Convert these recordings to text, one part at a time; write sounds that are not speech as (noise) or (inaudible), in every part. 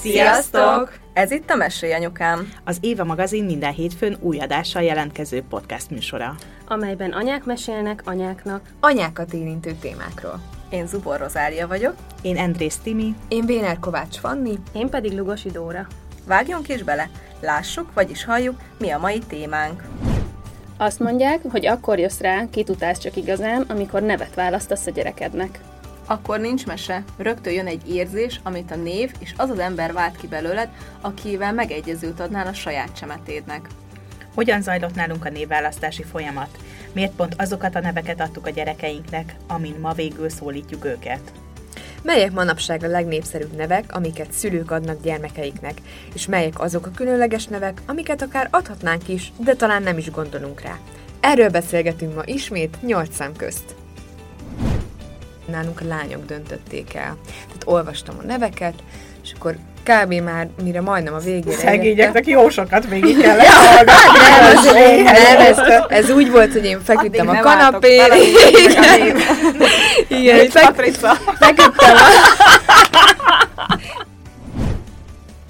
Sziasztok! Ez itt a Mesélj Anyukám. Az Éva magazin minden hétfőn új adással jelentkező podcast műsora. amelyben anyák mesélnek anyáknak. anyákat érintő témákról. Én Zubor Rozália vagyok. Én Andrész Timi, Én Béner Kovács Fanni, Én pedig Lugosi Dóra. Vágjunk is bele, lássuk, vagyis halljuk, mi a mai témánk. Azt mondják, hogy akkor jössz rá, ki tudás csak igazán, amikor nevet választasz a gyerekednek. Akkor nincs mese, rögtön jön egy érzés, amit a név és az az ember vált ki belőled, akivel megegyezőt adnál a saját csemetédnek. hogyan zajlott nálunk a névválasztási folyamat? Miért pont azokat a neveket adtuk a gyerekeinknek, amin ma végül szólítjuk őket? melyek manapság a legnépszerűbb nevek, amiket szülők adnak gyermekeiknek, és melyek azok a különleges nevek, amiket akár adhatnánk is, de talán nem is gondolunk rá. Erről beszélgetünk ma ismét nyolc szem közt. Nálunk a lányok döntötték el. Tehát olvastam a neveket, és akkor kb. már, mire majdnem a végére Szegényeknek jó sokat végig (laughs) kellett nem, az, nem ez, ez úgy volt, hogy én feküdtem a nem álltok kanapén. bele, hogy meg a név. Igen, hogy fek, feküdtem a...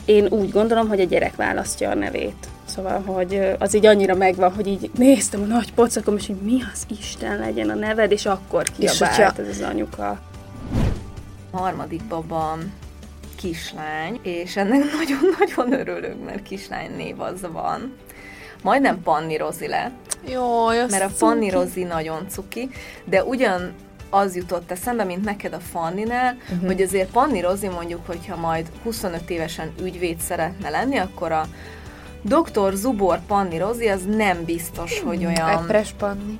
Én úgy gondolom, hogy a gyerek választja a nevét. Szóval, hogy az így annyira megvan, hogy így néztem a nagy pocakom, és hogy mi az Isten legyen a neved, és akkor kiabált hogyha- ez az anyuka. A harmadik babam kislány, és ennek (laughs) nagyon-nagyon örülök, mert kislány név az van. Majdnem Panni Rozi lett, Jó, mert a Fanni Rozi nagyon cuki, de ugyan az jutott eszembe, mint neked a Fanninál, uh-huh. hogy azért Panni Rozi mondjuk, hogyha majd 25 évesen ügyvéd szeretne lenni, akkor a Dr. Zubor Panni Rozi az nem biztos, hogy olyan... Epres Panni.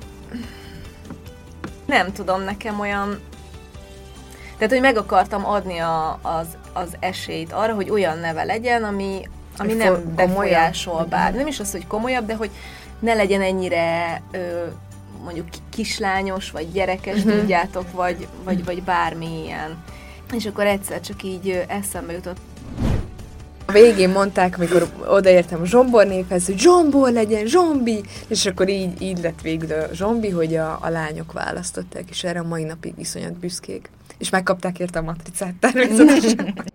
Nem tudom, nekem olyan... Tehát, hogy meg akartam adni a, az, az esélyt arra, hogy olyan neve legyen, ami, ami nem fo- befolyásol komolyabb. bár. Nem is az, hogy komolyabb, de hogy ne legyen ennyire ö, mondjuk ki- kislányos, vagy gyerekes, Mhm. tudjátok, vagy, vagy, vagy bármi ilyen. És akkor egyszer csak így eszembe jutott, A végén mondták, amikor odaértem a Zsombor névhez, hogy Zsombor legyen, Zsombi, és akkor így, így lett végül a Zsombi, hogy a, a lányok választották, és erre a mai napig iszonyat büszkék. És megkapták érte a matricát természetesen.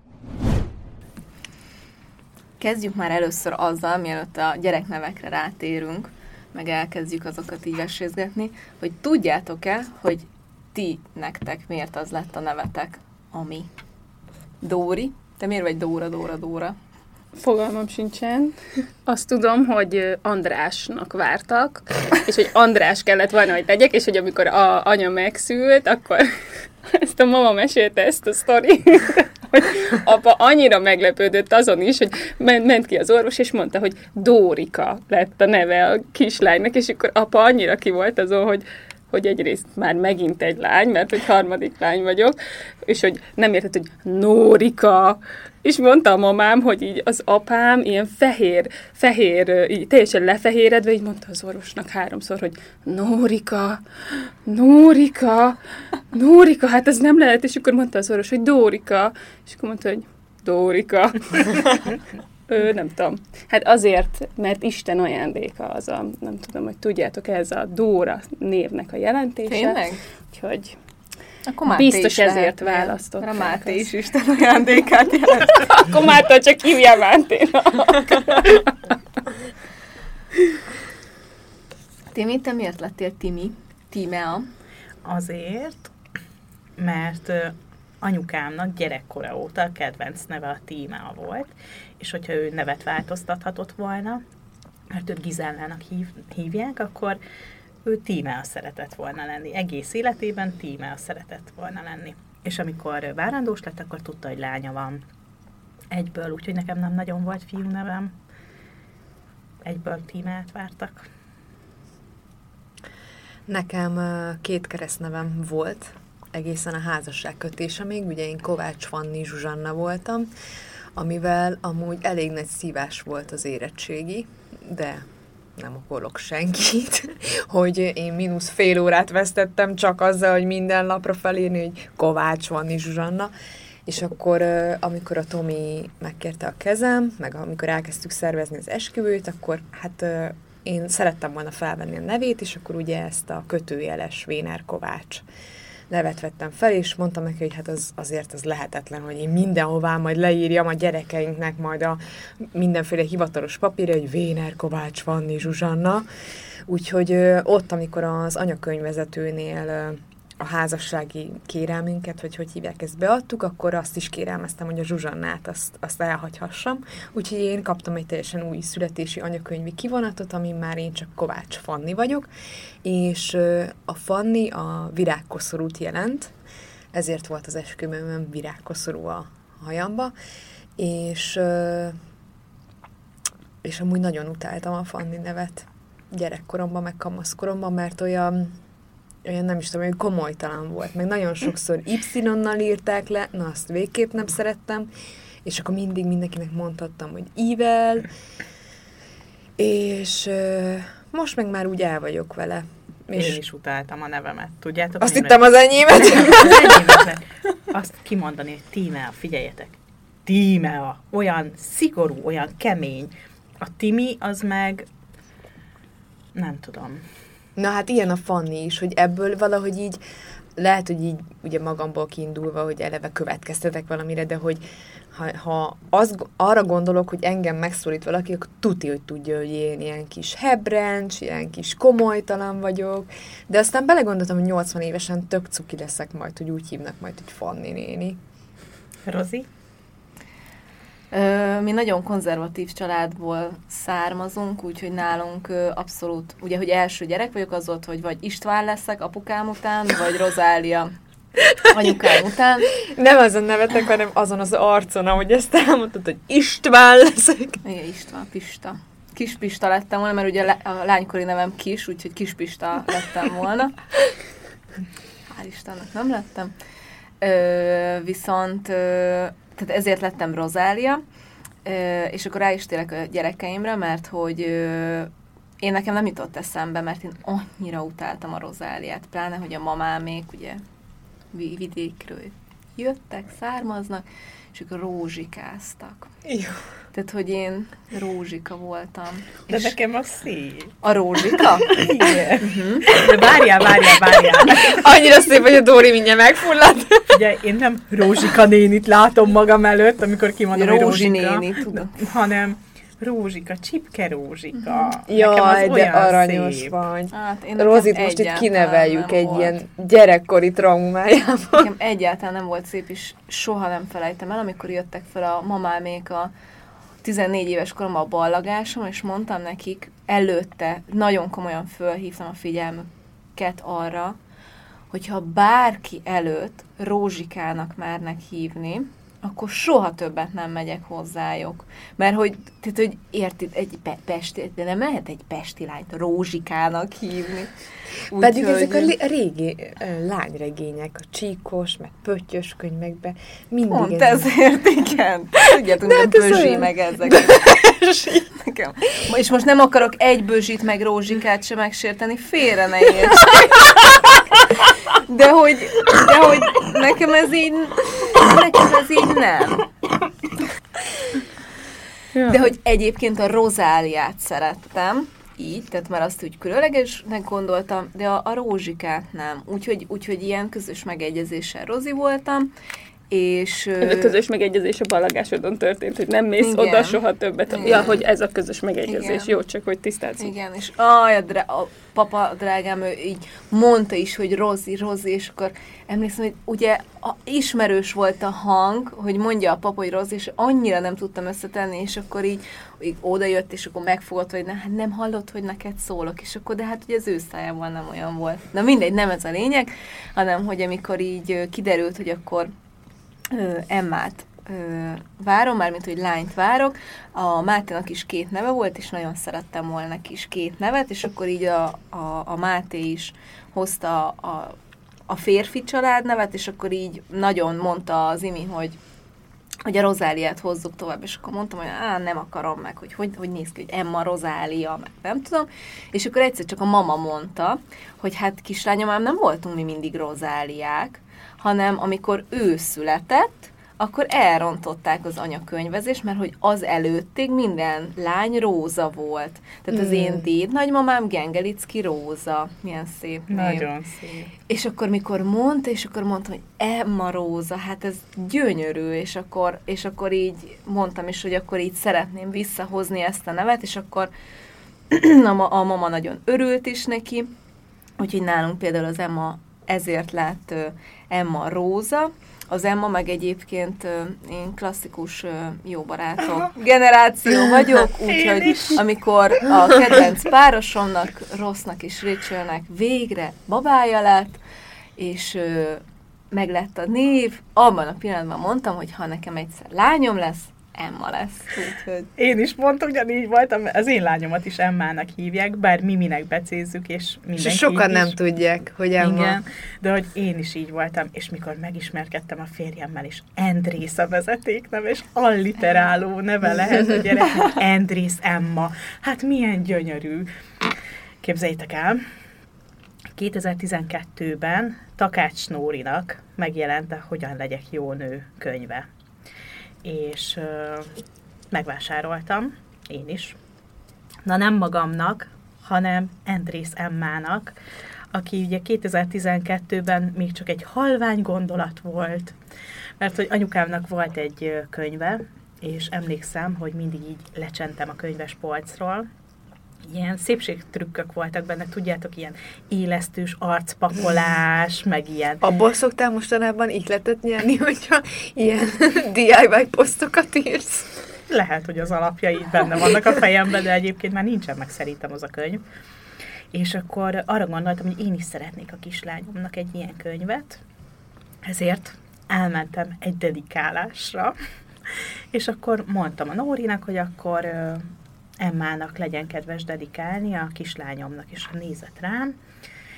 Kezdjük már először azzal, mielőtt a gyereknevekre rátérünk, meg elkezdjük azokat így vesézgetni, hogy tudjátok-e, hogy ti nektek miért az lett a nevetek, ami? Dóri? Te miért vagy Dóra, Dóra, Dóra? Fogalmam sincsen. Azt tudom, hogy Andrásnak vártak, és hogy András kellett volna, hogy tegyek, és hogy amikor a anya megszült, akkor (laughs) ezt a mama mesélte ezt a sztori, (laughs) hogy apa annyira meglepődött azon is, hogy ment, ment ki az orvos, és mondta, hogy Dórika lett a neve a kislánynak, és akkor apa annyira ki volt azon, hogy hogy egyrészt már megint egy lány, mert hogy harmadik lány vagyok, és hogy nem értett, hogy Nórika, és mondta a mamám, hogy így az apám ilyen fehér, fehér, így teljesen lefehéredve, így mondta az orvosnak háromszor, hogy Nórika, Nórika, Nórika, hát ez nem lehet, és akkor mondta az orvos, hogy Dórika, és akkor mondta, hogy Dórika. (laughs) Ö, nem tudom. Hát azért, mert Isten ajándéka az a, nem tudom, hogy tudjátok, ez a Dóra névnek a jelentése. Tényleg? Úgyhogy Akkor Máté Biztos is ezért Mert a Máté is Isten ajándékát jelent. (laughs) akkor már csak hívjál Mánténak. Timi, te miért lettél Timi? Tímea? Azért, mert anyukámnak gyerekkora óta a kedvenc neve a Tímea volt, és hogyha ő nevet változtathatott volna, mert őt Gizellának hív, hívják, akkor ő Tímea szeretett volna lenni. Egész életében Tímea szeretett volna lenni. És amikor várandós lett, akkor tudta, hogy lánya van. Egyből, úgyhogy nekem nem nagyon volt fiú nevem. Egyből Tímeát vártak. Nekem két keresztnevem volt, egészen a házasság kötésemig, ugye én Kovács Fanni Zsuzsanna voltam, amivel amúgy elég nagy szívás volt az érettségi, de nem okolok senkit, (laughs) hogy én mínusz fél órát vesztettem csak azzal, hogy minden lapra felírni, hogy Kovács Fanni Zsuzsanna, és akkor, amikor a Tomi megkérte a kezem, meg amikor elkezdtük szervezni az esküvőt, akkor hát én szerettem volna felvenni a nevét, és akkor ugye ezt a kötőjeles Véner Kovács nevet vettem fel, és mondtam neki, hogy hát az, azért az lehetetlen, hogy én mindenhová majd leírjam a gyerekeinknek majd a mindenféle hivatalos papírja, hogy Véner, Kovács, Vanni, Zsuzsanna. Úgyhogy ott, amikor az anyakönyvvezetőnél a házassági kérelmünket, vagy hogy hívják ezt, beadtuk, akkor azt is kérelmeztem, hogy a Zsuzsannát azt, azt elhagyhassam. Úgyhogy én kaptam egy teljesen új születési anyakönyvi kivonatot, amin már én csak Kovács Fanni vagyok, és a Fanni a virágkoszorút jelent, ezért volt az esküvőmön virágkoszorú a hajamba, és, és amúgy nagyon utáltam a Fanni nevet gyerekkoromban, meg kamaszkoromban, mert olyan olyan nem is tudom, hogy komolytalan volt, meg nagyon sokszor Y-nal írták le, na azt végképp nem szerettem, és akkor mindig mindenkinek mondhattam, hogy ível, és ö, most meg már úgy el vagyok vele. És Én is utáltam a nevemet. Tudjátok? azt hittem az enyémet. Az enyémet. Azt kimondani, hogy Tímea, figyeljetek. Tímea. Olyan szigorú, olyan kemény. A Timi az meg nem tudom. Na hát ilyen a Fanni is, hogy ebből valahogy így, lehet, hogy így ugye magamból kiindulva, hogy eleve következtetek valamire, de hogy ha, ha az, arra gondolok, hogy engem megszólít valaki, akkor tuti, hogy tudja, hogy én ilyen kis hebrencs, ilyen kis komolytalan vagyok, de aztán belegondoltam, hogy 80 évesen tök cuki leszek majd, hogy úgy hívnak majd, hogy Fanni néni. Rozi? Mi nagyon konzervatív családból származunk, úgyhogy nálunk abszolút, ugye, hogy első gyerek vagyok, az ott, hogy vagy István leszek apukám után, vagy Rozália anyukám után. Nem azon nevetek, hanem azon az arcon, ahogy ezt elmondtad, hogy István leszek. Igen, István, Pista. Kis Pista lettem volna, mert ugye a lánykori nevem Kis, úgyhogy Kis Pista lettem volna. Hál' Istennek nem lettem. Ö, viszont, ö, tehát ezért lettem Rozália, és akkor rá is térek a gyerekeimre, mert hogy én nekem nem jutott eszembe, mert én annyira utáltam a Rozáliát, pláne, hogy a mamámék ugye vi- vidékről jöttek, származnak, és ők rózsikáztak. Jó. Tehát, hogy én rózsika voltam. De és nekem az szép. a rózsika? Igen. De várjál, várjál, várjál. Annyira szép, hogy a Dóri mindjárt megfullad. Ugye én nem Rózsika nénit látom magam előtt, amikor kimondom, hogy Rózsi Rózsika, néni, tudom. hanem Rózsika, csipke Rózsika. Nekem Jaj, az de aranyos szép. vagy. Hát, én Rozit most itt kineveljük egy volt. ilyen gyerekkori traumájával. Nekem egyáltalán nem volt szép, és soha nem felejtem el, amikor jöttek fel a mamámék a 14 éves koromban a ballagásom, és mondtam nekik előtte, nagyon komolyan fölhívtam a figyelmüket arra, hogyha bárki előtt Rózsikának mernek hívni, akkor soha többet nem megyek hozzájuk. Mert hogy, tehát, hogy érted, egy pe- pesti, de nem lehet egy pesti lányt Rózsikának hívni. Pedig Úgyhogy- ezek a régi lányregények, a csíkos, meg pöttyös könyvekben mindig Pont ez- ezért, igen. Tudjátok, hogy ez bözsi olyan. meg ezek. Nekem. És most nem akarok egy bőzsit meg rózsikát sem megsérteni, félre ne érts. (laughs) De hogy, de hogy nekem ez így, nekem ez így nem. De hogy egyébként a rozáliát szerettem, így, tehát már azt úgy különlegesnek gondoltam, de a, a rózsikát nem. Úgyhogy, úgyhogy ilyen közös megegyezéssel rozi voltam, és... Ez a közös megegyezés a ballagásodon történt, hogy nem mész Igen. oda soha többet. Igen. Ja, hogy ez a közös megegyezés. Igen. Jó, csak hogy tisztázzuk. Igen, és aj, a, drá- a papa drágám, ő így mondta is, hogy Rozi, Rozi, és akkor emlékszem, hogy ugye a, ismerős volt a hang, hogy mondja a papa, hogy Rozi, és annyira nem tudtam összetenni, és akkor így, így oda jött, és akkor megfogott, hogy ne, hát nem hallott, hogy neked szólok, és akkor, de hát ugye az ő szájában nem olyan volt. Na mindegy, nem ez a lényeg, hanem, hogy amikor így kiderült, hogy akkor ö, Emmát ö, várom, mármint, hogy lányt várok. A Máténak is két neve volt, és nagyon szerettem volna is két nevet, és akkor így a, a, a Máté is hozta a, a férfi család nevet, és akkor így nagyon mondta az Imi, hogy hogy a Rozáliát hozzuk tovább, és akkor mondtam, hogy á, nem akarom meg, hogy hogy, hogy néz ki, hogy Emma Rozália, meg nem tudom, és akkor egyszer csak a mama mondta, hogy hát kislányom, ám nem voltunk mi mindig Rozáliák, hanem amikor ő született, akkor elrontották az anyakönyvezést, mert hogy az előttig minden lány róza volt. Tehát az Mm. én déd nagymamám Gengelicki róza. Milyen szép név. Nagyon szép. És akkor mikor mondta, és akkor mondtam, hogy Emma Róza, hát ez gyönyörű, és akkor, és akkor így mondtam is, hogy akkor így szeretném visszahozni ezt a nevet, és akkor (clears throat) a, ma- a mama nagyon örült is neki, úgyhogy nálunk például az Emma ezért lett Emma Róza, az Emma meg egyébként én klasszikus jó barátok (laughs) generáció vagyok, úgyhogy amikor a kedvenc párosomnak, Rossznak és Rachelnek végre babája lett, és ö, meg lett a név, abban a pillanatban mondtam, hogy ha nekem egyszer lányom lesz, Emma lesz. Úgyhogy Én is pont ugyanígy voltam, az én lányomat is Emmának hívják, bár Miminek becézzük, és És mindenki sokan is. nem tudják, hogy Emma. Igen, de hogy én is így voltam, és mikor megismerkedtem a férjemmel, és Andrész a vezetékneve, és alliteráló neve lehet a gyereknek, Andrész Emma. Hát milyen gyönyörű. Képzeljétek el, 2012-ben Takács Nórinak megjelent a Hogyan legyek jó nő könyve. És ö, megvásároltam, én is. Na nem magamnak, hanem Andrész Emmának, aki ugye 2012-ben még csak egy halvány gondolat volt, mert hogy anyukámnak volt egy könyve, és emlékszem, hogy mindig így lecsentem a könyves polcról, ilyen szépségtrükkök voltak benne, tudjátok, ilyen élesztős arcpakolás, meg ilyen Abból szoktál mostanában ihletet nyerni, hogyha ilyen (laughs) DIY posztokat írsz? Lehet, hogy az alapjai itt benne vannak a fejemben, de egyébként már nincsen meg szerintem az a könyv. És akkor arra gondoltam, hogy én is szeretnék a kislányomnak egy ilyen könyvet, ezért elmentem egy dedikálásra, és akkor mondtam a Nórinak, hogy akkor Emmának legyen kedves dedikálni a kislányomnak, és nézett rám,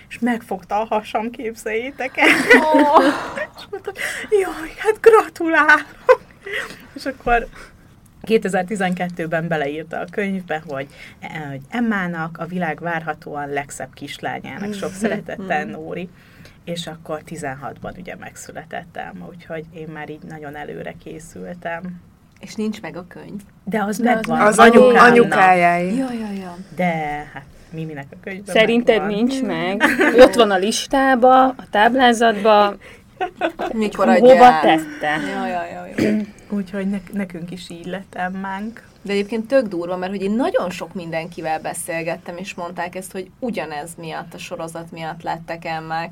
és megfogta a hasam, képzeljétek el. (laughs) és mondta, jaj, hát gratulálok. És akkor 2012-ben beleírta a könyvbe, hogy, hogy Emmának, a világ várhatóan legszebb kislányának sok szeretettel Nóri, és akkor 16-ban ugye megszületett Emma, úgyhogy én már így nagyon előre készültem. És nincs meg a könyv. De az De az megvan. meg- Az anyu, anyukájáé. Ja, ja, ja. De hát Miminek a könyvben Szerinted megvan. nincs (laughs) meg? Ott van a listába, a táblázatba, Mikor adja hova tette? Ja, ja, ja, ja. Úgyhogy nek- nekünk is így lett Emmánk. De egyébként tök durva, mert hogy én nagyon sok mindenkivel beszélgettem, és mondták ezt, hogy ugyanez miatt, a sorozat miatt lettek emmák.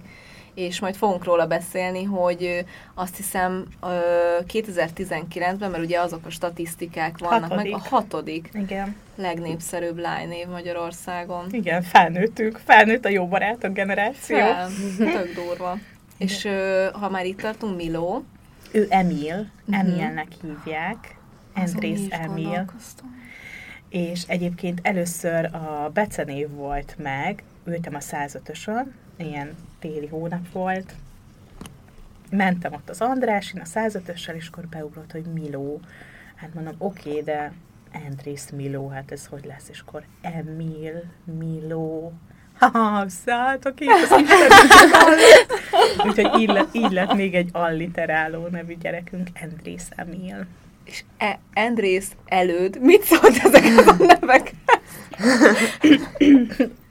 És majd fogunk róla beszélni, hogy azt hiszem ö, 2019-ben, mert ugye azok a statisztikák vannak Hatodik. meg, a hatodik Igen. legnépszerűbb lánynév Magyarországon. Igen, felnőttünk. Felnőtt a jó barátok generáció. Fel, (laughs) tök durva. És ha már itt tartunk, Miló. Ő Emil, Mhm. Emilnek hívják. Andrész Emil. És egyébként először a becenév volt meg, ültem a 105-ösön, ilyen téli hónap volt, mentem ott az Andrásin a 105-össel, és akkor beugrott, hogy Miló. Hát mondom, oké, okay, de Andrész Miló, hát ez hogy lesz? És akkor Emil, Miló, ha, szálltok itt az Úgyhogy így lett, így lett még egy alliteráló nevű gyerekünk, Andrész Emil. És e- Andrész előd, mit szólt ezek a nevek? (coughs)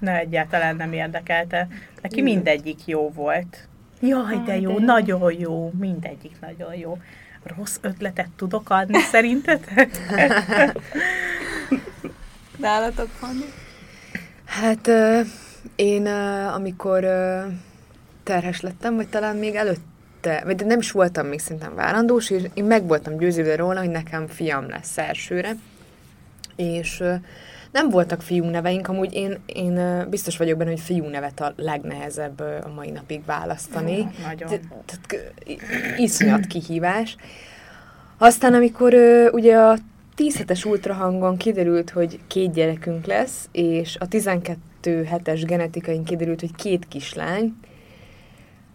Ne, egyáltalán nem érdekelte. Neki mindegyik jó volt. Jaj, de jó, de jó. nagyon jó, mindegyik nagyon jó. Rossz ötletet tudok adni, szerintetek? (laughs) Nálatok, Fanni? Hát ö, én, amikor terhes lettem, vagy talán még előtte, vagy nem is voltam még szerintem várandós, és én meg voltam győződve róla, hogy nekem fiam lesz elsőre. És nem voltak fiú neveink, amúgy én, én biztos vagyok benne, hogy fiú nevet a legnehezebb a mai napig választani. Nagyon. Te- Tehát iszonyat kihívás. Aztán, amikor ugye a 10 hetes ultrahangon kiderült, hogy két gyerekünk lesz, és a 12 hetes genetikain kiderült, hogy két kislány,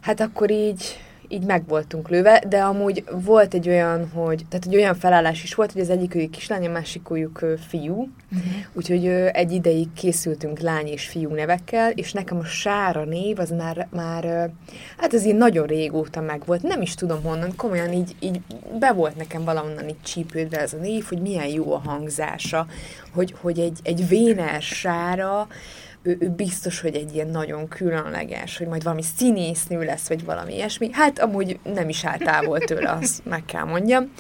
hát akkor így, így meg voltunk lőve, de amúgy volt egy olyan, hogy, tehát egy olyan felállás is volt, hogy az egyik őjük kislány, a másikőjük fiú, uh-huh. úgyhogy egy ideig készültünk lány és fiú nevekkel, és nekem a Sára név az már, már hát ez így nagyon régóta megvolt, nem is tudom honnan, komolyan így, így be volt nekem valahonnan így csípődve ez a név, hogy milyen jó a hangzása, hogy, hogy egy, egy véner Sára, ő, ő biztos, hogy egy ilyen nagyon különleges, hogy majd valami színésznő lesz, vagy valami ilyesmi. Hát amúgy nem is áll távol tőle, azt meg kell mondjam.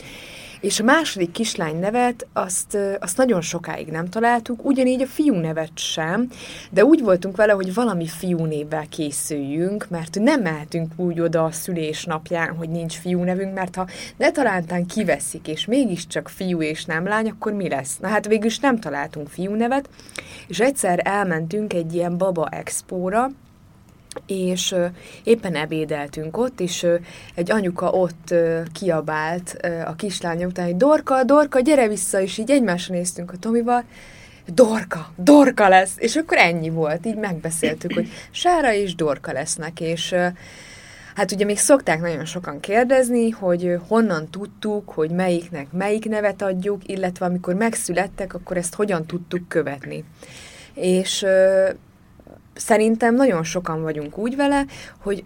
És a második kislány nevet, azt, azt nagyon sokáig nem találtuk, ugyanígy a fiú nevet sem, de úgy voltunk vele, hogy valami fiú névvel készüljünk, mert nem mehetünk úgy oda a szülésnapján, hogy nincs fiú nevünk, mert ha ne talántán kiveszik, és mégiscsak fiú és nem lány, akkor mi lesz? Na hát végül is nem találtunk fiú nevet, és egyszer elmentünk egy ilyen baba expóra, és éppen ebédeltünk ott, és egy anyuka ott kiabált a kislánya után, hogy Dorka, Dorka, gyere vissza, és így egymásra néztünk a Tomival, Dorka, Dorka lesz, és akkor ennyi volt, így megbeszéltük, hogy Sára és Dorka lesznek, és Hát ugye még szokták nagyon sokan kérdezni, hogy honnan tudtuk, hogy melyiknek melyik nevet adjuk, illetve amikor megszülettek, akkor ezt hogyan tudtuk követni. És szerintem nagyon sokan vagyunk úgy vele, hogy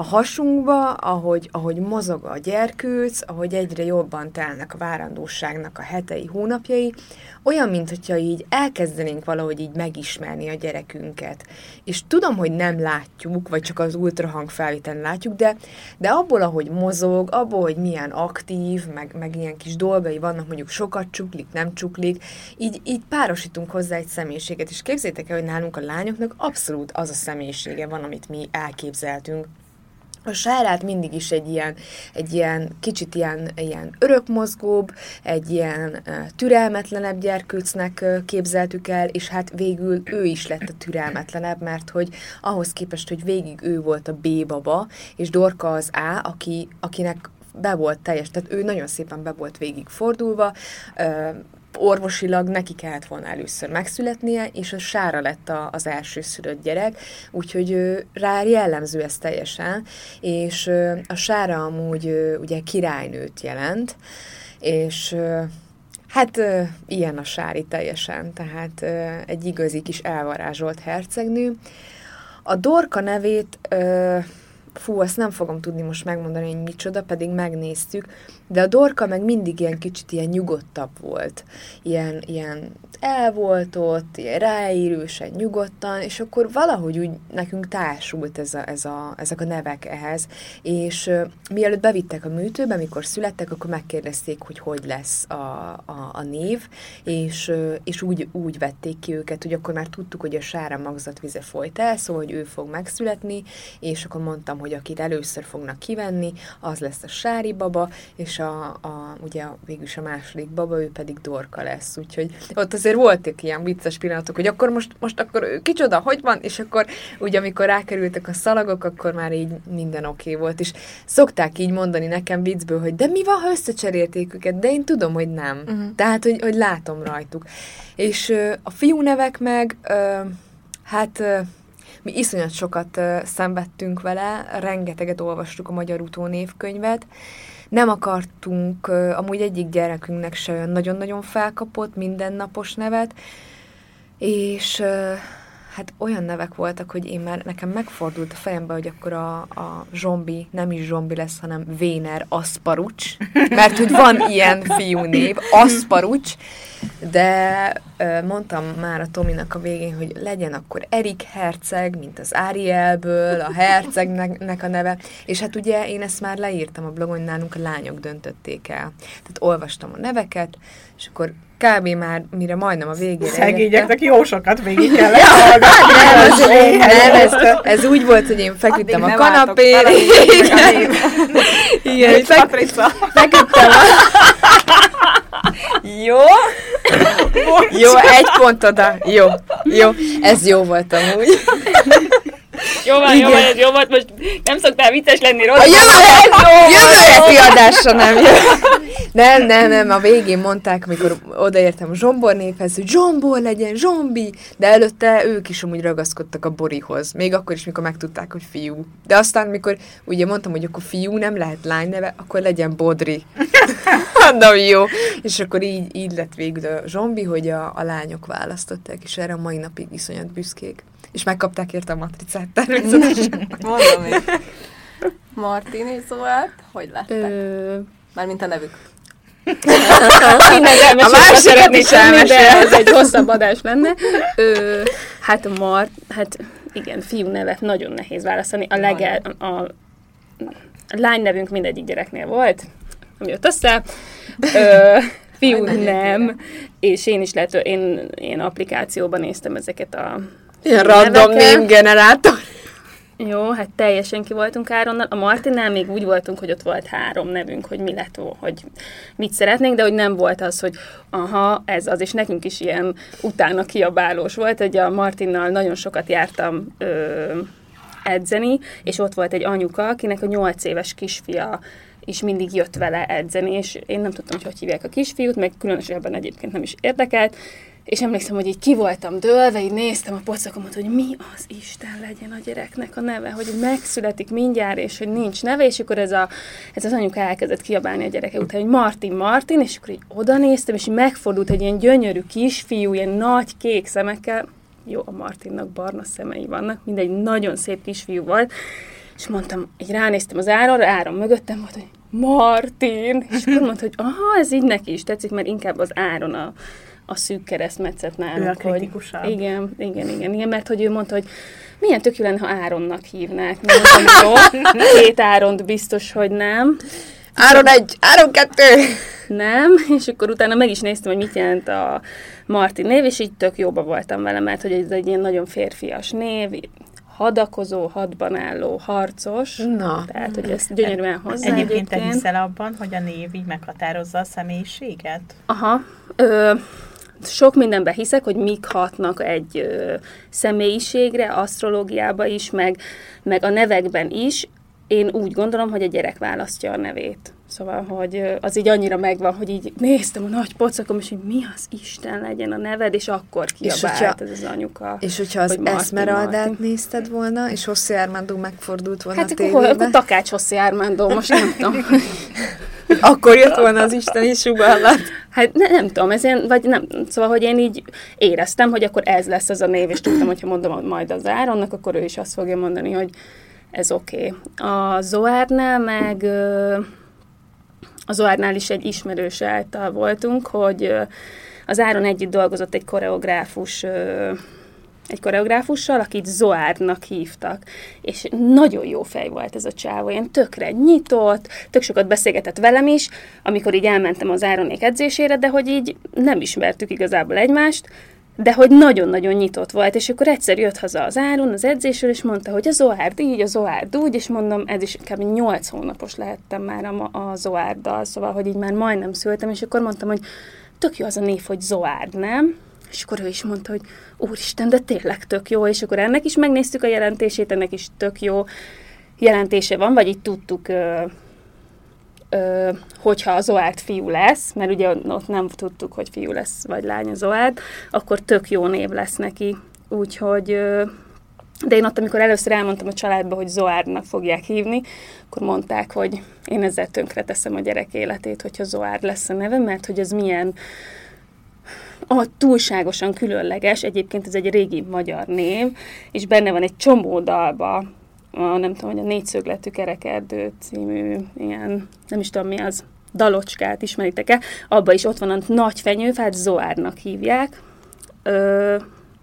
a hasunkba, ahogy, ahogy mozog a gyerkőc, ahogy egyre jobban telnek a várandóságnak a hetei, hónapjai, olyan, mintha így elkezdenénk valahogy így megismerni a gyerekünket. És tudom, hogy nem látjuk, vagy csak az ultrahang felvételen látjuk, de, de abból, ahogy mozog, abból, hogy milyen aktív, meg, meg ilyen kis dolgai vannak, mondjuk sokat csuklik, nem csuklik, így, így párosítunk hozzá egy személyiséget. És képzétek el, hogy nálunk a lányoknak abszolút az a személyisége van, amit mi elképzeltünk a sárát mindig is egy ilyen, egy ilyen kicsit ilyen, ilyen örökmozgóbb, egy ilyen türelmetlenebb gyerkőcnek képzeltük el, és hát végül ő is lett a türelmetlenebb, mert hogy ahhoz képest, hogy végig ő volt a B-baba, és Dorka az A, aki, akinek be volt teljes, tehát ő nagyon szépen be volt végig fordulva, orvosilag neki kellett volna először megszületnie, és a Sára lett a, az első szülött gyerek, úgyhogy ő, rá jellemző ez teljesen, és a Sára amúgy ugye királynőt jelent, és hát ilyen a Sári teljesen, tehát egy igazi kis elvarázsolt hercegnő. A Dorka nevét fú, azt nem fogom tudni most megmondani, hogy micsoda, pedig megnéztük, de a Dorka meg mindig ilyen kicsit ilyen nyugodtabb volt, ilyen, ilyen el volt ott, ilyen ráérősen, nyugodtan, és akkor valahogy úgy nekünk társult ez a, ez a, ezek a nevek ehhez, és uh, mielőtt bevittek a műtőbe, mikor születtek, akkor megkérdezték, hogy hogy lesz a, a, a név, és, uh, és úgy, úgy vették ki őket, hogy akkor már tudtuk, hogy a sára magzatvize folyt el, szóval, hogy ő fog megszületni, és akkor mondtam, hogy akit először fognak kivenni, az lesz a sári baba, és a, a ugye végülis a második baba, ő pedig dorka lesz, úgyhogy ott azért voltak ilyen vicces pillanatok, hogy akkor most, most akkor ő kicsoda, hogy van, és akkor ugye amikor rákerültek a szalagok, akkor már így minden oké okay volt, és szokták így mondani nekem viccből, hogy de mi van, ha összecserélték őket, de én tudom, hogy nem. Uh-huh. Tehát, hogy, hogy látom rajtuk. És ö, a fiú nevek meg, ö, hát ö, mi iszonyat sokat ö, szenvedtünk vele, rengeteget olvastuk a Magyar Utó névkönyvet, nem akartunk, amúgy egyik gyerekünknek se olyan nagyon-nagyon felkapott mindennapos nevet, és hát olyan nevek voltak, hogy én már, nekem megfordult a fejembe, hogy akkor a, a zsombi nem is zsombi lesz, hanem Véner Aszparucs, mert hogy van ilyen fiú név, Aszparucs, de mondtam már a Tominak a végén, hogy legyen akkor Erik Herceg, mint az Arielből, a Hercegnek a neve, és hát ugye én ezt már leírtam a blogon, nálunk a lányok döntötték el. Tehát olvastam a neveket, és akkor kb. már, mire majdnem a végére Szegényeknek jó sokat végig kellett Ja, nem, ez, nem ez, ez úgy volt, hogy én feküdtem a kanapén, igen, igen, fek, feküdtem a... (laughs) Jó? Jó, egy pont oda. Jó, jó. Ez jó volt amúgy. Jó van, jó van, ez jó volt, most nem szoktál vicces lenni A rossz. jövő, (laughs) jövő heti (laughs) adásra nem jön. Nem, nem, nem, a végén mondták, amikor odaértem a Zsombor néphez, hogy Zsombor legyen, Zsombi, de előtte ők is amúgy ragaszkodtak a Borihoz. Még akkor is, mikor megtudták, hogy fiú. De aztán, mikor ugye mondtam, hogy akkor fiú nem lehet lány neve, akkor legyen Bodri. (laughs) Mondom, jó. És akkor így, így lett végül a Zsombi, hogy a, a lányok választották, és erre a mai napig iszonyat büszkék. És megkapták érte a matricát természetesen. (laughs) Mondom én. Martin és Zoát, hogy lettek? Ö, Mármint a nevük. Minden A másikat is tenni, de elmesél. ez egy hosszabb adás lenne. Ö, hát Mart, hát igen, fiú nevet nagyon nehéz választani. A legel, a, a lány nevünk mindegyik gyereknél volt, ami jött össze. Ö, fiú nem, és én is lehet, én, én applikációban néztem ezeket a Ilyen random name generátor. Jó, hát teljesen ki voltunk Áronnal. A Martinnál még úgy voltunk, hogy ott volt három nevünk, hogy mi lett, hogy mit szeretnénk, de hogy nem volt az, hogy aha, ez az, és nekünk is ilyen utána kiabálós volt, hogy a Martinnal nagyon sokat jártam ö, edzeni, és ott volt egy anyuka, akinek a nyolc éves kisfia is mindig jött vele edzeni, és én nem tudtam, hogy hogy hívják a kisfiút, meg különösebben egyébként nem is érdekelt, és emlékszem, hogy így ki voltam dőlve, így néztem a pocakomat, hogy mi az Isten legyen a gyereknek a neve, hogy megszületik mindjárt, és hogy nincs neve, és akkor ez, a, ez az anyuka elkezdett kiabálni a gyereke után, hogy Martin, Martin, és akkor így oda néztem, és megfordult egy ilyen gyönyörű kisfiú, ilyen nagy kék szemekkel, jó, a Martinnak barna szemei vannak, mindegy, nagyon szép kisfiú volt, és mondtam, így ránéztem az áronra, áron mögöttem volt, hogy Martin, és akkor mondta, hogy aha, ez így neki is tetszik, mert inkább az áron a, a szűk keresztmetszet nálunk. Ő a hogy- kritikusabb. Igen, igen, igen, igen, mert hogy ő mondta, hogy milyen tök jó lenne, ha Áronnak hívnák. Mondtam, jó, két Áront biztos, hogy nem. Áron egy, Áron kettő. Nem, és akkor utána meg is néztem, hogy mit jelent a Martin név, és így tök jóba voltam vele, mert hogy ez egy ilyen nagyon férfias név, hadakozó, hadban álló, harcos. Na. Tehát, hogy ezt gyönyörűen hozzá Egyébként te hiszel abban, hogy a név így meghatározza a személyiséget? Aha. Ö, sok mindenben hiszek, hogy mik hatnak egy ö, személyiségre, asztrológiába is, meg, meg a nevekben is. Én úgy gondolom, hogy a gyerek választja a nevét. Szóval, hogy az így annyira megvan, hogy így néztem a nagy pocakom, és hogy mi az Isten legyen a neved, és akkor És kiabált hogyha- ez az anyuka. És hogyha az hogy Martin, nézted volna, és José Armando megfordult volna Hát a akkor, akkor Takács Hosszi Ármándó, most nem tudom. (laughs) akkor jött volna az isteni sugallat. Hát ne, nem tudom, ez ilyen, vagy nem, szóval, hogy én így éreztem, hogy akkor ez lesz az a név, és tudtam, hogyha mondom majd az Áronnak, akkor ő is azt fogja mondani, hogy ez oké. Okay. A Zoárnál meg a Zoárnál is egy ismerős által voltunk, hogy az Áron együtt dolgozott egy koreográfus egy koreográfussal, akit Zoárnak hívtak, és nagyon jó fej volt ez a csávó, ilyen tökre nyitott, tök sokat beszélgetett velem is, amikor így elmentem az Áronék edzésére, de hogy így nem ismertük igazából egymást, de hogy nagyon-nagyon nyitott volt, és akkor egyszer jött haza az Áron az edzésről, és mondta, hogy a Zoárd így, a Zoárd úgy, és mondom, ez is kb. 8 hónapos lehettem már a, a Zoárddal, szóval, hogy így már majdnem szültem, és akkor mondtam, hogy tök jó az a név, hogy Zoárd, nem? És akkor ő is mondta, hogy úristen, de tényleg tök jó, és akkor ennek is megnéztük a jelentését, ennek is tök jó jelentése van, vagy így tudtuk, ö, ö, hogyha a Zoárd fiú lesz, mert ugye ott nem tudtuk, hogy fiú lesz, vagy lány a Zoárd, akkor tök jó név lesz neki. Úgyhogy, ö, de én ott, amikor először elmondtam a családba, hogy Zoárdnak fogják hívni, akkor mondták, hogy én ezzel tönkre teszem a gyerek életét, hogyha Zoárd lesz a neve, mert hogy ez milyen a túlságosan különleges, egyébként ez egy régi magyar név, és benne van egy csomó dalba, a, nem tudom, hogy a Négyszögletű Kerekerdő című ilyen, nem is tudom mi az, dalocskát ismeritek-e, abban is ott van a nagy fenyőfát, Zoárnak hívják, Ö,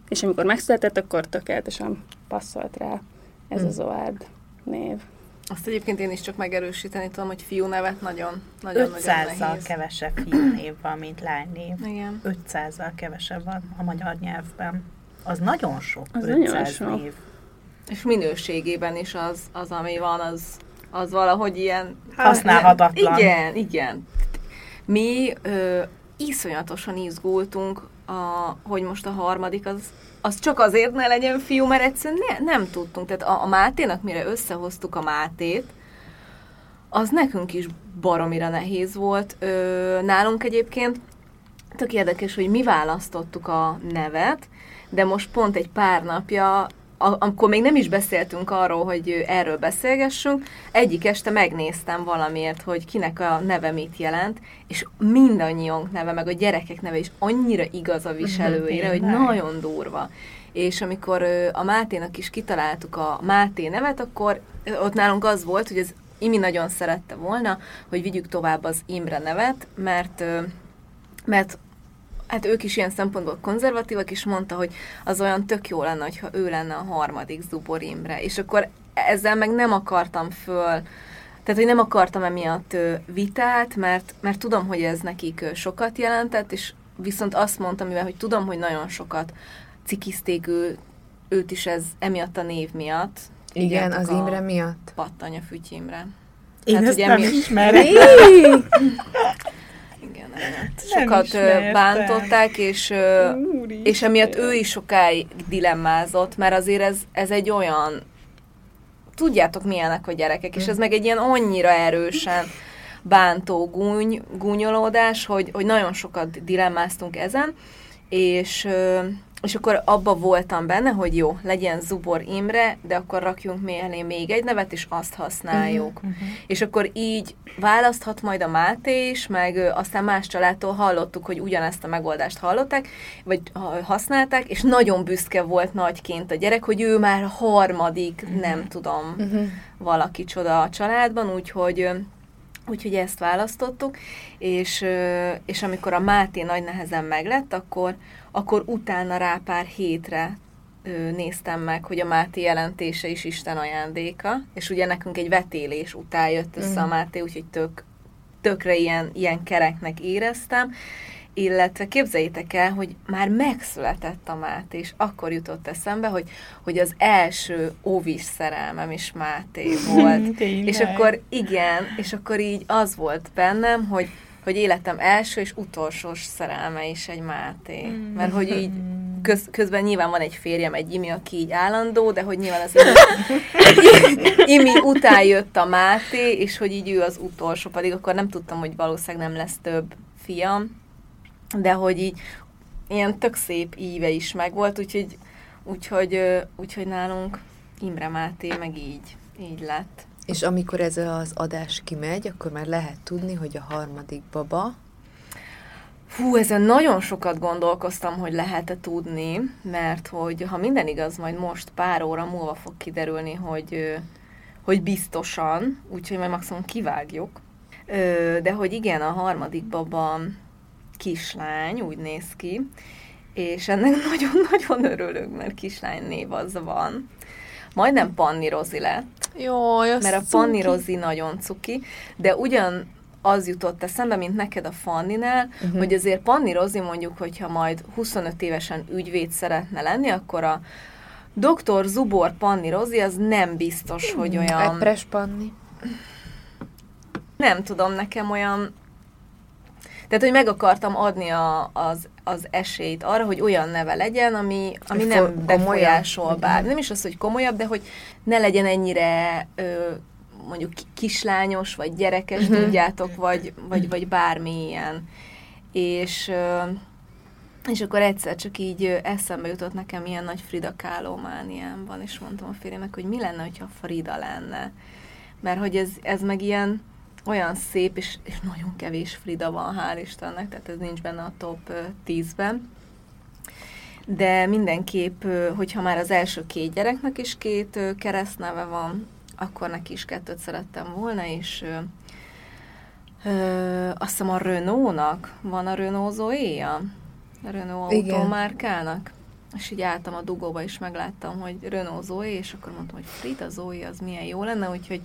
és amikor megszületett, akkor tökéletesen passzolt rá ez a Zoárd név. Azt egyébként én is csak megerősíteni tudom, hogy fiú nevet nagyon, nagyon, nagyon 500-zal nehéz. kevesebb fiúnév van, mint lánynév. Igen. 500-zal kevesebb van a magyar nyelvben. Az nagyon sok, Az 500 nagyon sok. név. És minőségében is az, az ami van, az, az valahogy ilyen... Használhatatlan. Igen, igen. Mi ö, iszonyatosan izgultunk, a, hogy most a harmadik az, az csak azért ne legyen fiú, mert egyszerűen ne, nem tudtunk. Tehát a, a Máténak, mire összehoztuk a Mátét, az nekünk is baromira nehéz volt. Ö, nálunk egyébként tök érdekes, hogy mi választottuk a nevet, de most pont egy pár napja amikor még nem is beszéltünk arról, hogy erről beszélgessünk, egyik este megnéztem valamiért, hogy kinek a neve mit jelent, és mindannyiunk neve, meg a gyerekek neve is annyira igaz a viselőire, hogy nagyon durva. És amikor a Máténak is kitaláltuk a Máté nevet, akkor ott nálunk az volt, hogy az Imi nagyon szerette volna, hogy vigyük tovább az Imre nevet, mert mert hát ők is ilyen szempontból konzervatívak, és mondta, hogy az olyan tök jó lenne, hogyha ő lenne a harmadik Zubor Imre. És akkor ezzel meg nem akartam föl, tehát, hogy nem akartam emiatt vitát, mert, mert tudom, hogy ez nekik sokat jelentett, és viszont azt mondtam, mivel, hogy tudom, hogy nagyon sokat cikizték ő, őt is ez emiatt a név miatt. Igen, az Imre miatt. Pattanya Füty Imre. Én Tehát, ezt nem ismerem. (laughs) (laughs) Sokat bántották, és, és emiatt ő is sokáig dilemmázott, mert azért ez, ez egy olyan, tudjátok milyenek a gyerekek, és ez meg egy ilyen annyira erősen bántó gúny, gúnyolódás, hogy, hogy nagyon sokat dilemmáztunk ezen, és és akkor abba voltam benne, hogy jó, legyen Zubor Imre, de akkor rakjunk mellé még egy nevet, és azt használjuk. Uh-huh. És akkor így választhat majd a Máté is, meg aztán más családtól hallottuk, hogy ugyanezt a megoldást hallották, vagy használták, és nagyon büszke volt nagyként a gyerek, hogy ő már harmadik, uh-huh. nem tudom, uh-huh. valaki csoda a családban, úgyhogy Úgyhogy ezt választottuk, és, és amikor a Máté nagy nehezen meglett, akkor, akkor utána rá pár hétre néztem meg, hogy a Máté jelentése is Isten ajándéka, és ugye nekünk egy vetélés után jött össze a Máté, úgyhogy tök, tökre ilyen, ilyen kereknek éreztem, illetve képzeljétek el, hogy már megszületett a Máté, és akkor jutott eszembe, hogy, hogy az első óvis szerelmem is Máté (laughs) volt. és akkor igen, és akkor így az volt bennem, hogy, hogy életem első és utolsó szerelme is egy Máté. Mm. Mert hogy így köz, közben nyilván van egy férjem, egy Imi, aki így állandó, de hogy nyilván az (laughs) Imi után jött a Máté, és hogy így ő az utolsó, pedig akkor nem tudtam, hogy valószínűleg nem lesz több fiam, de hogy így ilyen tök szép íve is megvolt, úgyhogy, úgyhogy, úgyhogy nálunk Imre Máté meg így, így lett. És amikor ez az adás kimegy, akkor már lehet tudni, hogy a harmadik baba... Hú, ezen nagyon sokat gondolkoztam, hogy lehet-e tudni, mert hogy ha minden igaz, majd most pár óra múlva fog kiderülni, hogy, hogy biztosan, úgyhogy majd maximum kivágjuk. De hogy igen, a harmadik baba kislány, úgy néz ki, és ennek (laughs) nagyon-nagyon örülök, mert kislány név az van. Majdnem Panni Rozi lett. Jó, Mert a Panni Rozi nagyon cuki, de ugyan az jutott eszembe, mint neked a Fanninál, uh-huh. hogy azért Panni Rozi mondjuk, hogyha majd 25 évesen ügyvéd szeretne lenni, akkor a Dr. Zubor Panni Rozi az nem biztos, hogy hmm, olyan... Epres Panni. Nem tudom, nekem olyan tehát, hogy meg akartam adni a, az, az esélyt arra, hogy olyan neve legyen, ami, ami nem befolyásol bár. Nem is az, hogy komolyabb, de hogy ne legyen ennyire ö, mondjuk kislányos, vagy gyerekes, uh-huh. tudjátok, vagy, vagy, vagy bármi ilyen. És, ö, és akkor egyszer csak így eszembe jutott nekem ilyen nagy Frida Kahlo mániám és mondtam a férjemnek, hogy mi lenne, hogyha Frida lenne. Mert hogy ez, ez meg ilyen, olyan szép, és, és nagyon kevés Frida van, hál' Istennek, tehát ez nincs benne a top 10-ben. De mindenképp, hogyha már az első két gyereknek is két keresztneve van, akkor neki is kettőt szerettem volna, és ö, azt hiszem a Renault-nak van a Renault zoe A Renault automárkának. És így álltam a dugóba, és megláttam, hogy Renault Zoe, és akkor mondtam, hogy Frida Zoe az milyen jó lenne, úgyhogy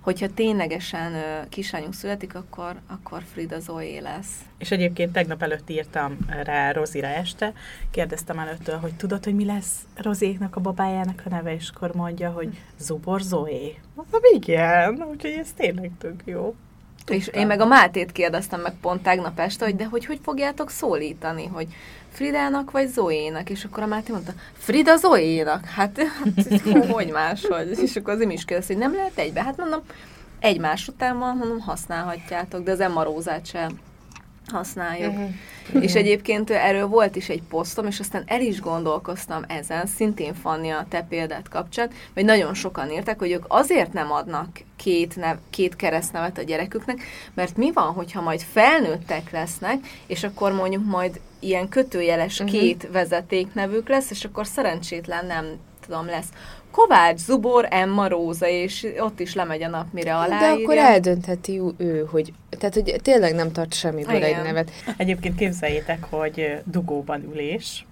hogyha ténylegesen kislányunk születik, akkor, akkor Frida Zoe lesz. És egyébként tegnap előtt írtam rá Rozira este, kérdeztem előttől, hogy tudod, hogy mi lesz Rozéknak a babájának a neve, és akkor mondja, hogy Zubor Zoe. Mondom, igen, úgyhogy ez tényleg tök jó. Tudtam. És én meg a Mátét kérdeztem meg pont tegnap este, hogy de hogy hogy fogjátok szólítani, hogy Fridának vagy Zoénak? És akkor a Máté mondta, Frida Zoénak? Hát, hát (laughs) hogy máshogy? És akkor az is kérdezte, hogy nem lehet egybe? Hát mondom, egymás után van, hanem használhatjátok, de az Emma Rózát sem használjuk. Mhm. És egyébként erről volt is egy posztom, és aztán el is gondolkoztam ezen, szintén Fanni a te példát kapcsán, hogy nagyon sokan írtak, hogy ők azért nem adnak két, nev, két keresztnevet a gyereküknek, mert mi van, hogyha majd felnőttek lesznek, és akkor mondjuk majd ilyen kötőjeles Mhm. két vezetéknevük lesz, és akkor szerencsétlen nem tudom, lesz Kovács, Zubor, Emma, Róza, és ott is lemegy a nap, mire De aláírja. akkor eldöntheti ő, hogy, tehát, hogy tényleg nem tart semmiből Igen. egy nevet. Egyébként képzeljétek, hogy dugóban ülés,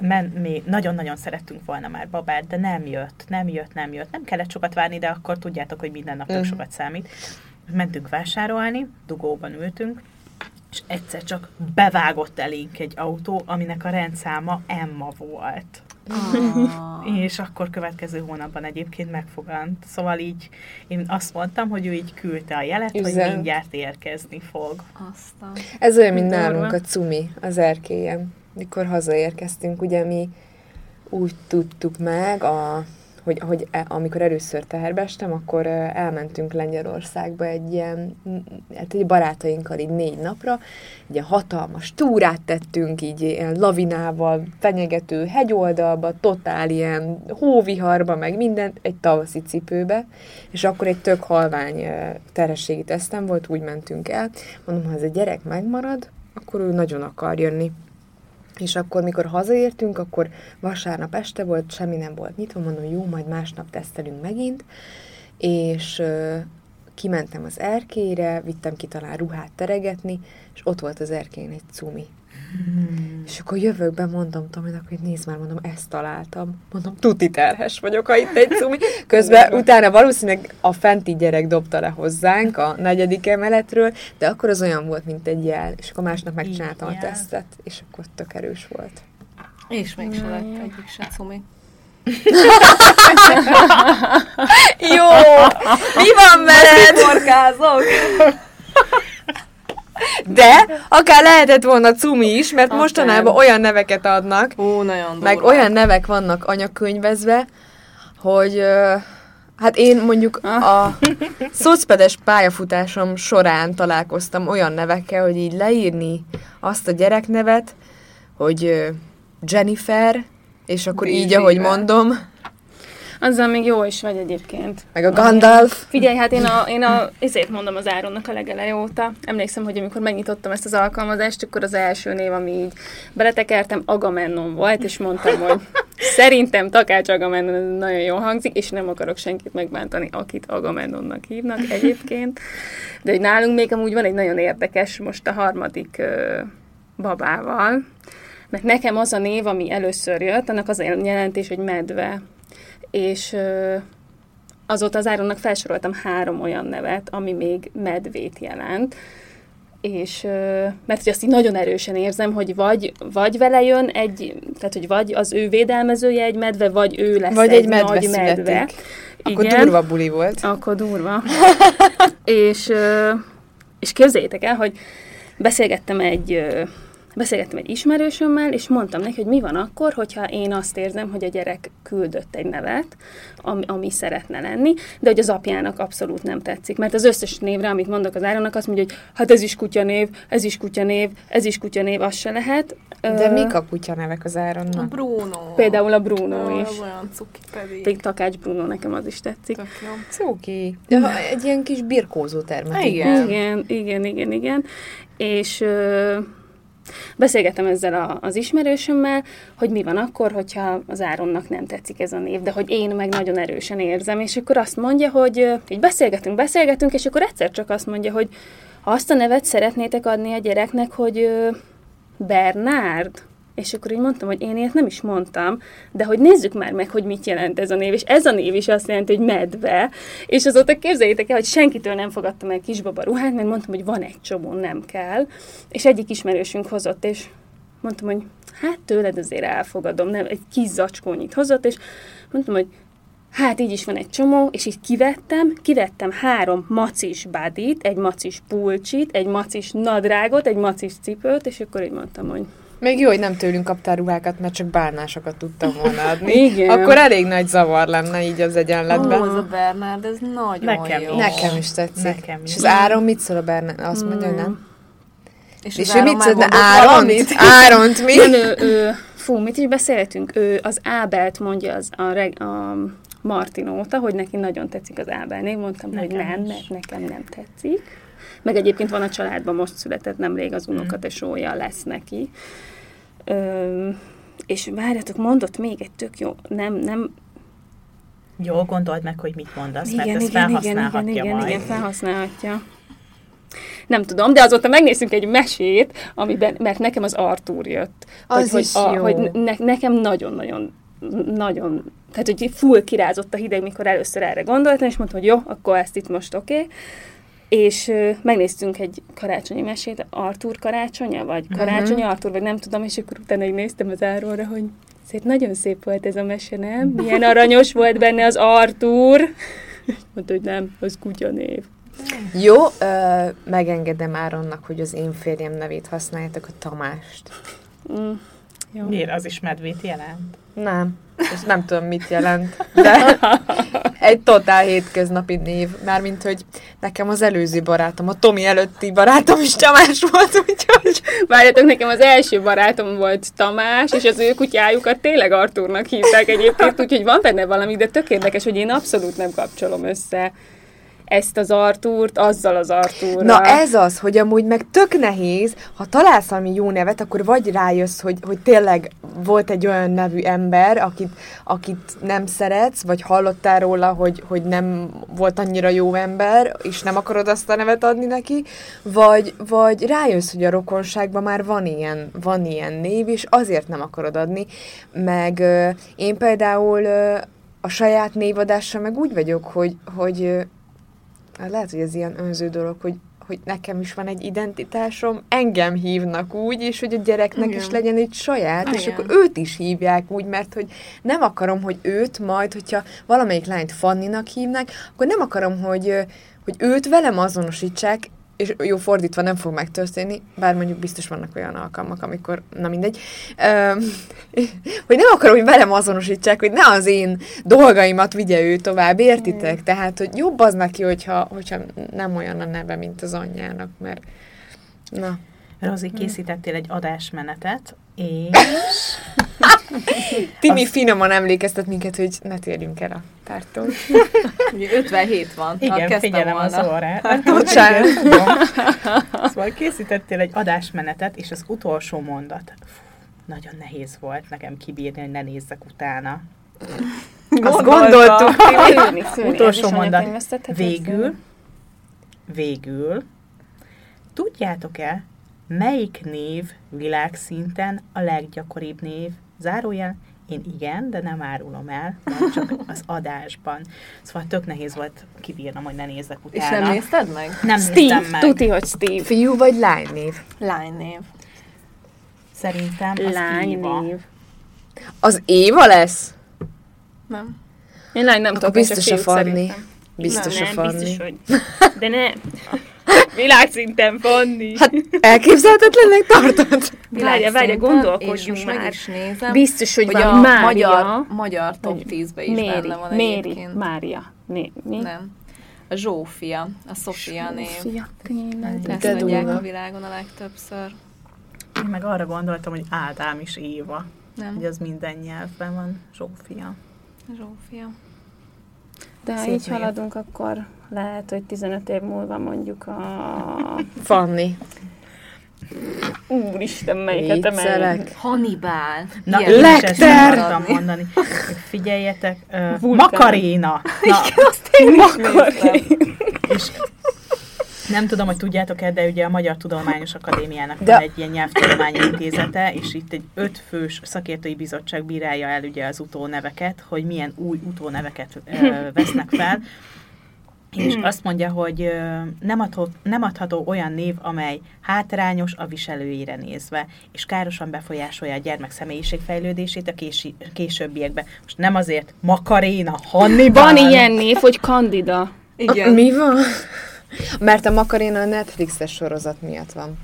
Men, mi nagyon-nagyon szerettünk volna már babát, de nem jött, nem jött, nem jött. Nem kellett sokat várni, de akkor tudjátok, hogy minden nap tök Mhm. sokat számít. Mentünk vásárolni, dugóban ültünk, és egyszer csak bevágott elénk egy autó, aminek a rendszáma Emma volt. Ah. És akkor következő hónapban egyébként megfogant. Szóval így én azt mondtam, hogy ő így küldte a jelet, Üzen. hogy mindjárt érkezni fog. Aztán. Ez olyan, mint nálunk a cumi, az erkélyen. Mikor hazaérkeztünk, ugye mi úgy tudtuk meg, a, hogy, hogy e, amikor először teherbe akkor elmentünk Lengyelországba egy ilyen, hát egy barátainkkal így négy napra, egy ilyen hatalmas túrát tettünk, így ilyen lavinával, fenyegető hegyoldalba, totál ilyen hóviharba, meg mindent, egy tavaszi cipőbe, és akkor egy tök halvány ö, terhességi tesztem volt, úgy mentünk el. Mondom, ha ez a gyerek megmarad, akkor ő nagyon akar jönni. És akkor, mikor hazaértünk, akkor vasárnap este volt, semmi nem volt nyitva, mondom, jó, majd másnap tesztelünk megint, és kimentem az erkélyre, vittem ki talán ruhát teregetni, és ott volt az erkélyen egy cumi. És akkor jövök be, mondom Tominak, hogy nézd már, mondom, ezt találtam. Mondom, tuti terhes vagyok, ha itt egy cumi. Közben utána valószínűleg a fenti gyerek dobta le hozzánk a negyedik emeletről, de akkor az olyan volt, mint egy jel. És akkor másnap megcsináltam a Igen. tesztet, és akkor tök erős volt. És még se lett egyik se cumi. (laughs) Jó! Mi van veled? Porkázok! (laughs) De akár lehetett volna cumi is, mert Akár. mostanában olyan neveket adnak, Ó, nagyon durva. meg olyan nevek vannak anyakönyvezve, hogy hát én mondjuk a szocpedes pályafutásom során találkoztam olyan nevekkel, hogy így leírni azt a gyereknevet, hogy Jennifer, és akkor így, Bízsíve. ahogy mondom, Azzal még jó is vagy egyébként. meg a Gandalf. Figyelj, hát én a, én a ezért mondom az Áronnak a legeleje óta. Emlékszem, hogy amikor megnyitottam ezt az alkalmazást, akkor az első név, ami így beletekertem, Agamennon volt, és mondtam, hogy (laughs) szerintem Takács Agamennon nagyon jól hangzik, és nem akarok senkit megbántani, akit Agamennonnak hívnak egyébként. De hogy nálunk még amúgy van egy nagyon érdekes, most a harmadik ö, babával, mert nekem az a név, ami először jött, annak az a jelentés, hogy medve. És azóta az Áronnak felsoroltam három olyan nevet, ami még medvét jelent. És, mert hogy azt így nagyon erősen érzem, hogy vagy, vagy vele jön egy, tehát hogy vagy az ő védelmezője egy medve, vagy ő lesz Vagy egy, egy medve nagy medve. születik. Akkor Igen. durva buli volt. Akkor durva. (laughs) és, és képzeljétek el, hogy beszélgettem egy, beszélgettem egy ismerősömmel, és mondtam neki, hogy mi van akkor, hogyha én azt érzem, hogy a gyerek küldött egy nevet, ami, ami szeretne lenni, de hogy az apjának abszolút nem tetszik. Mert az összes névre, amit mondok az Áronnak, azt mondja, hogy hát ez is kutyanév, ez is kutyanév, ez is kutyanév, az se lehet. De Ö, mik a kutya nevek az A Áronnak? Bruno. Például a Bruno Ó, is. Olyan cuki pedig. Takács Bruno, nekem az is tetszik. Tök jó. Cuki. De egy ilyen kis birkózó termet. Igen. Igen, igen, igen, igen. És ö, beszélgettem ezzel a, az ismerősömmel, hogy mi van akkor, hogyha az Áronnak nem tetszik ez a név, de hogy én meg nagyon erősen érzem, és akkor azt mondja, hogy így beszélgetünk, beszélgetünk, és akkor egyszer csak azt mondja, hogy azt a nevet szeretnétek adni a gyereknek, hogy Bernárd. És akkor így mondtam, hogy én ilyet nem is mondtam, de hogy nézzük már meg, hogy mit jelent ez a név. És ez a név is azt jelenti, hogy medve. És azóta képzeljétek el, hogy senkitől nem fogadtam el kisbaba ruhát, mert mondtam, hogy van egy csomó, nem kell. És egyik ismerősünk hozott, és mondtam, hogy hát tőled azért elfogadom, nem, egy kis zacskónyit hozott, és mondtam, hogy hát így is van egy csomó, és így kivettem, kivettem három macis badit, egy macis pulcsit, egy macis nadrágot, egy macis cipőt, és akkor így mondtam, hogy Még jó, hogy nem tőlünk kaptál ruhákat, mert csak bálnásokat tudtam volna adni. (laughs) Igen. Akkor elég nagy zavar lenne így az egyenletben. Ó, ez a Bernard, ez nagyon Nekem jó. is. Nekem is tetszik. Nekem is. És az Áron mit szól a Bernard? Azt mondja, hogy nem. És, És az ő Áron mit szólna? Áront? Áront mi? Nem, ő, ő, fú, mit is beszéltünk? Ő az Ábelt mondja az a, reg, a Martin óta, hogy neki nagyon tetszik az Ábel név. Mondtam, nekem hogy nem, is. mert nekem nem tetszik. Meg egyébként van a családban, most született nemrég az unokatesója lesz neki. És várjatok, mondott még egy tök jó, nem, nem, Jól gondold meg, hogy mit mondasz, mert igen, ezt igen, igen, felhasználhatja igen, igen, majd. igen, felhasználhatja. Nem tudom, de azóta megnéztünk egy mesét, amiben, mert nekem az Artúr jött. Az hogy, is hogy, a, jó. hogy ne, nekem nagyon-nagyon, nagyon, tehát hogy full kirázott a hideg, mikor először erre gondoltam, és mondtam, hogy jó, akkor ezt itt most oké. Okay. És ö, megnéztünk egy karácsonyi mesét, Artúr karácsonya, vagy karácsonyi uh-huh. Artúr, vagy nem tudom, és akkor utána így néztem az áróra, hogy szép, nagyon szép volt ez a mese, nem? Milyen (laughs) aranyos volt benne az Artúr. (laughs) Mondta, hogy nem, az kutyanév. Jó, ö, megengedem Áronnak, hogy az én férjem nevét használjátok, a Tamást. Mm. Jó. Miért? Az is medvét jelent? Nem, és nem tudom, mit jelent, de (laughs) egy totál hétköznapi név, mármint, hogy nekem az előző barátom, a Tomi előtti barátom is Tamás volt, úgyhogy Várjatok, nekem az első barátom volt Tamás, és az ő kutyájukat tényleg Artúrnak hívták egyébként, úgyhogy van benne valami, de tök érdekes, hogy én abszolút nem kapcsolom össze ezt az Artúrt azzal az Artúrral. Na ez az, hogy amúgy meg tök nehéz, ha találsz valami jó nevet, akkor vagy rájössz, hogy, hogy tényleg volt egy olyan nevű ember, akit, akit nem szeretsz, vagy hallottál róla, hogy, hogy nem volt annyira jó ember, és nem akarod azt a nevet adni neki, vagy, vagy rájössz, hogy a rokonságban már van ilyen, van ilyen név, és azért nem akarod adni. Meg ö, én például ö, a saját névadással meg úgy vagyok, hogy, hogy lehet, hogy ez ilyen önző dolog, hogy, hogy nekem is van egy identitásom, engem hívnak úgy, és hogy a gyereknek Igen. is legyen egy saját, és Igen. akkor őt is hívják úgy, mert hogy nem akarom, hogy őt majd, hogyha valamelyik lányt Fanninak hívnak, akkor nem akarom, hogy, hogy őt velem azonosítsák, és jó, fordítva nem fog megtörténni, bár mondjuk biztos vannak olyan alkalmak, amikor, na mindegy, Öm, (laughs) hogy nem akarom, hogy velem azonosítsák, hogy ne az én dolgaimat vigye ő tovább, értitek? Tehát, hogy jobb az neki, hogyha, hogyha nem olyan a neve, mint az anyjának, mert na. Rozi, készítettél egy adásmenetet, és (laughs) Timi Azt- finoman emlékeztet minket, hogy ne térjünk el a tártól. (laughs) Ugye 57 van. igen, kezdtem figyelem az volna. órát. Bocsánat. Igen, tudom. Szóval készítettél egy adásmenetet, és az utolsó mondat. Fú, nagyon nehéz volt nekem kibírni, hogy ne nézzek utána. Azt gondoltuk. (laughs) Utolsó mondat. Végül, végül, tudjátok-e, melyik név világszinten a leggyakoribb név? Zárójel, én igen, de nem árulom el, csak az adásban. Szóval tök nehéz volt kibírnom, hogy ne nézzek És utána. nem nézted meg? nem néztem Steve, meg. tuti, hogy Steve. Fiú vagy lány név? Lánynév. Szerintem az Lány Éva. név. Az Éva lesz? Nem. Én lány nem tudok, biztos a Fanni. Biztos nem, a Fanni. biztos, hogy... (laughs) De ne. Világszinten Fanni. Hát elképzelhetetlennek tartod? Várja, várja, gondolkodjunk most meg már. is nézem, Biztos, hogy hogy van a Mária. magyar, magyar top Vagy 10-be is Méri, benne van Méri, egyébként. Mária. Né, mi? Nem. A Zsófia, a Sofia név. Fia, tényleg. Ezt mondják a világon a legtöbbször. Én meg arra gondoltam, hogy Ádám is Éva. Nem, Hogy az minden nyelvben van. Zsófia. Zsófia. De ha így haladunk, akkor lehet, hogy 15 év múlva mondjuk a... (laughs) Fanni. Úristen, melyiket emeljük. Hannibal. Na, Ilyen én akartam mondani. Figyeljetek, uh. Makaréna. (laughs) Na, Makaréna. és nem tudom, hogy tudjátok-e, de ugye a Magyar Tudományos Akadémiának De- van egy ilyen nyelvtudományi intézete, és itt egy ötfős szakértői bizottság bírálja el ugye az utóneveket, hogy milyen új utóneveket ö, (laughs) vesznek fel, és azt mondja, hogy ö, nem, adhat, nem adható olyan név, amely hátrányos a viselőjére nézve, és károsan befolyásolja a gyermek személyiségfejlődését a kési, későbbiekben. Most nem azért Makaréna, Hannibal. Van ilyen név, hogy Candida. Igen. Mi van? Mert a Makarena a Netflixes sorozat miatt van.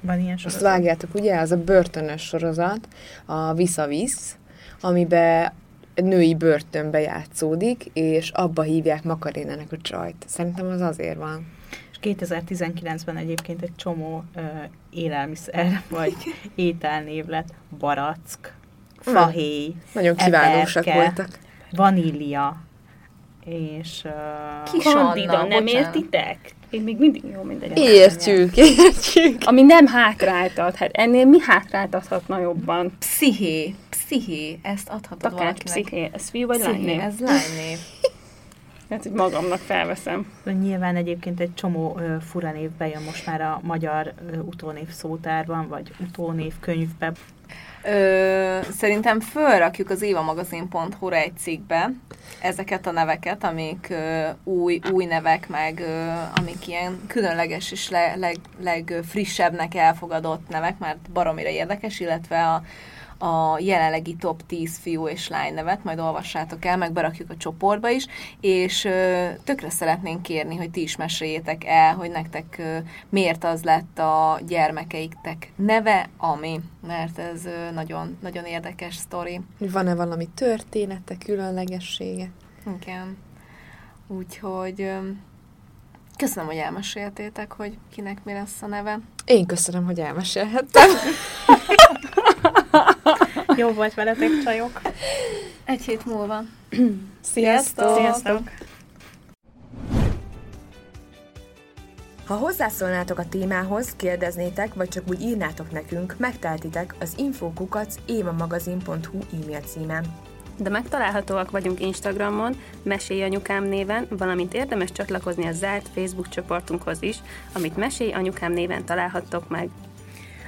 Van ilyen Azt sorozat? vágjátok, ugye? Az a börtönös sorozat, a Visszavisz, amiben női börtönbe játszódik, és abba hívják Makarénának a csajt. Szerintem az azért van. És 2019-ben egyébként egy csomó ö, élelmiszer (laughs) vagy ételnév lett. Barack, fahéj, Nagyon Eperke. voltak. vanília, és uh, Kis Kandida, Anna, nem bocsánat. értitek? Én még mindig jó mindegy. Értjük, értjük. Ami nem hátráltat. Hát ennél mi hátráltathatna jobban? Psziché, psziché, ezt adhatod Takács, valakinek. psziché. Ez fiú vagy Psziché, lány? ez lánynév. Hát, (laughs) hogy magamnak felveszem. nyilván egyébként egy csomó ö, fura név bejön most már a magyar ö, utónév szótárban, vagy utónév könyvbe. Ö, szerintem fölrakjuk az évamagazin.hu-ra egy cikkbe ezeket a neveket, amik ö, új, új nevek, meg ö, amik ilyen különleges és le, leg, legfrissebbnek elfogadott nevek, mert baromira érdekes, illetve a, a jelenlegi top 10 fiú és lány nevet, majd olvassátok el, meg berakjuk a csoportba is, és ö, tökre szeretnénk kérni, hogy ti is meséljétek el, hogy nektek ö, miért az lett a gyermekeiktek neve, ami, mert ez ö, nagyon, nagyon érdekes sztori. Van-e valami története, különlegessége? Igen. Úgyhogy ö, köszönöm, hogy elmeséltétek, hogy kinek mi lesz a neve. Én köszönöm, hogy elmesélhettem. (laughs) (laughs) Jó volt veletek, csajok! Egy hét múlva. (clears throat) Sziasztok! Sziasztok! Ha hozzászólnátok a témához, kérdeznétek, vagy csak úgy írnátok nekünk, megteltitek az infokukac évamagazin.hu e-mail címen. De megtalálhatóak vagyunk Instagramon, Mesélj Anyukám néven, valamint érdemes csatlakozni a zárt Facebook csoportunkhoz is, amit Mesélj Anyukám néven találhattok meg.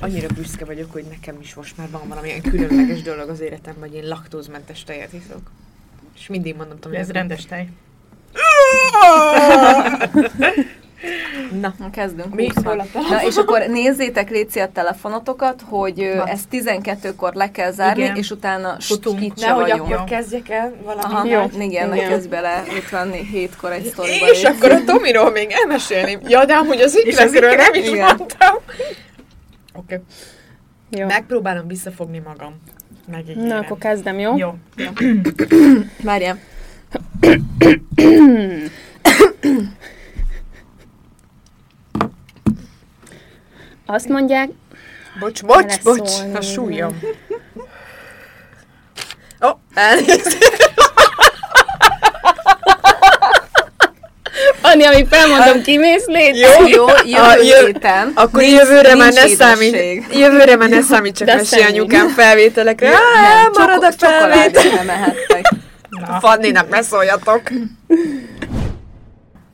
Annyira büszke vagyok, hogy nekem is most már van valamilyen különleges dolog az életemben, hogy én laktózmentes tejet iszok. És mindig mondom, hogy Ez rendes tej. Na, Na, kezdünk Még 20 szól a Na, és akkor nézzétek, Léci, a telefonototokat, hogy Na. ezt 12-kor le kell zárni, Igen. és utána Futunk. nehogy vagyunk. akkor kezdjek el valami. Aha, Jó. igen, igen, kezd bele 57-kor egy sztoriba. És akkor a Tomiról még elmesélni. Ja, de amúgy az az ikrekről nem is Igen. mondtam. Oké. Okay. Jó. Megpróbálom visszafogni magam. Megígérem. Na, akkor kezdem, jó? Jó. (coughs) Várjál. Azt mondják, Bocs, bocs, bocs, a súlyom. Ó, oh, elnézést. Anni, amíg felmondom, kimész légy. Jó, Jó, A jövő jö- héten. Akkor Nincs- jövőre már ne számít, jövőre már ne számít csak mesi anyukám felvételekre. Nem, Á, marad a felvétel. Fanninak ne szóljatok.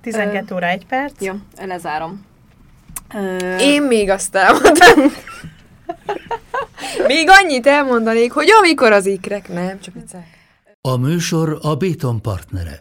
12 óra 1 perc. Jó, lezárom. Én még azt elmondom. (laughs) Még annyit elmondanék, hogy amikor az ikrek... Nem, csak egyszer. A műsor a Béton partnere.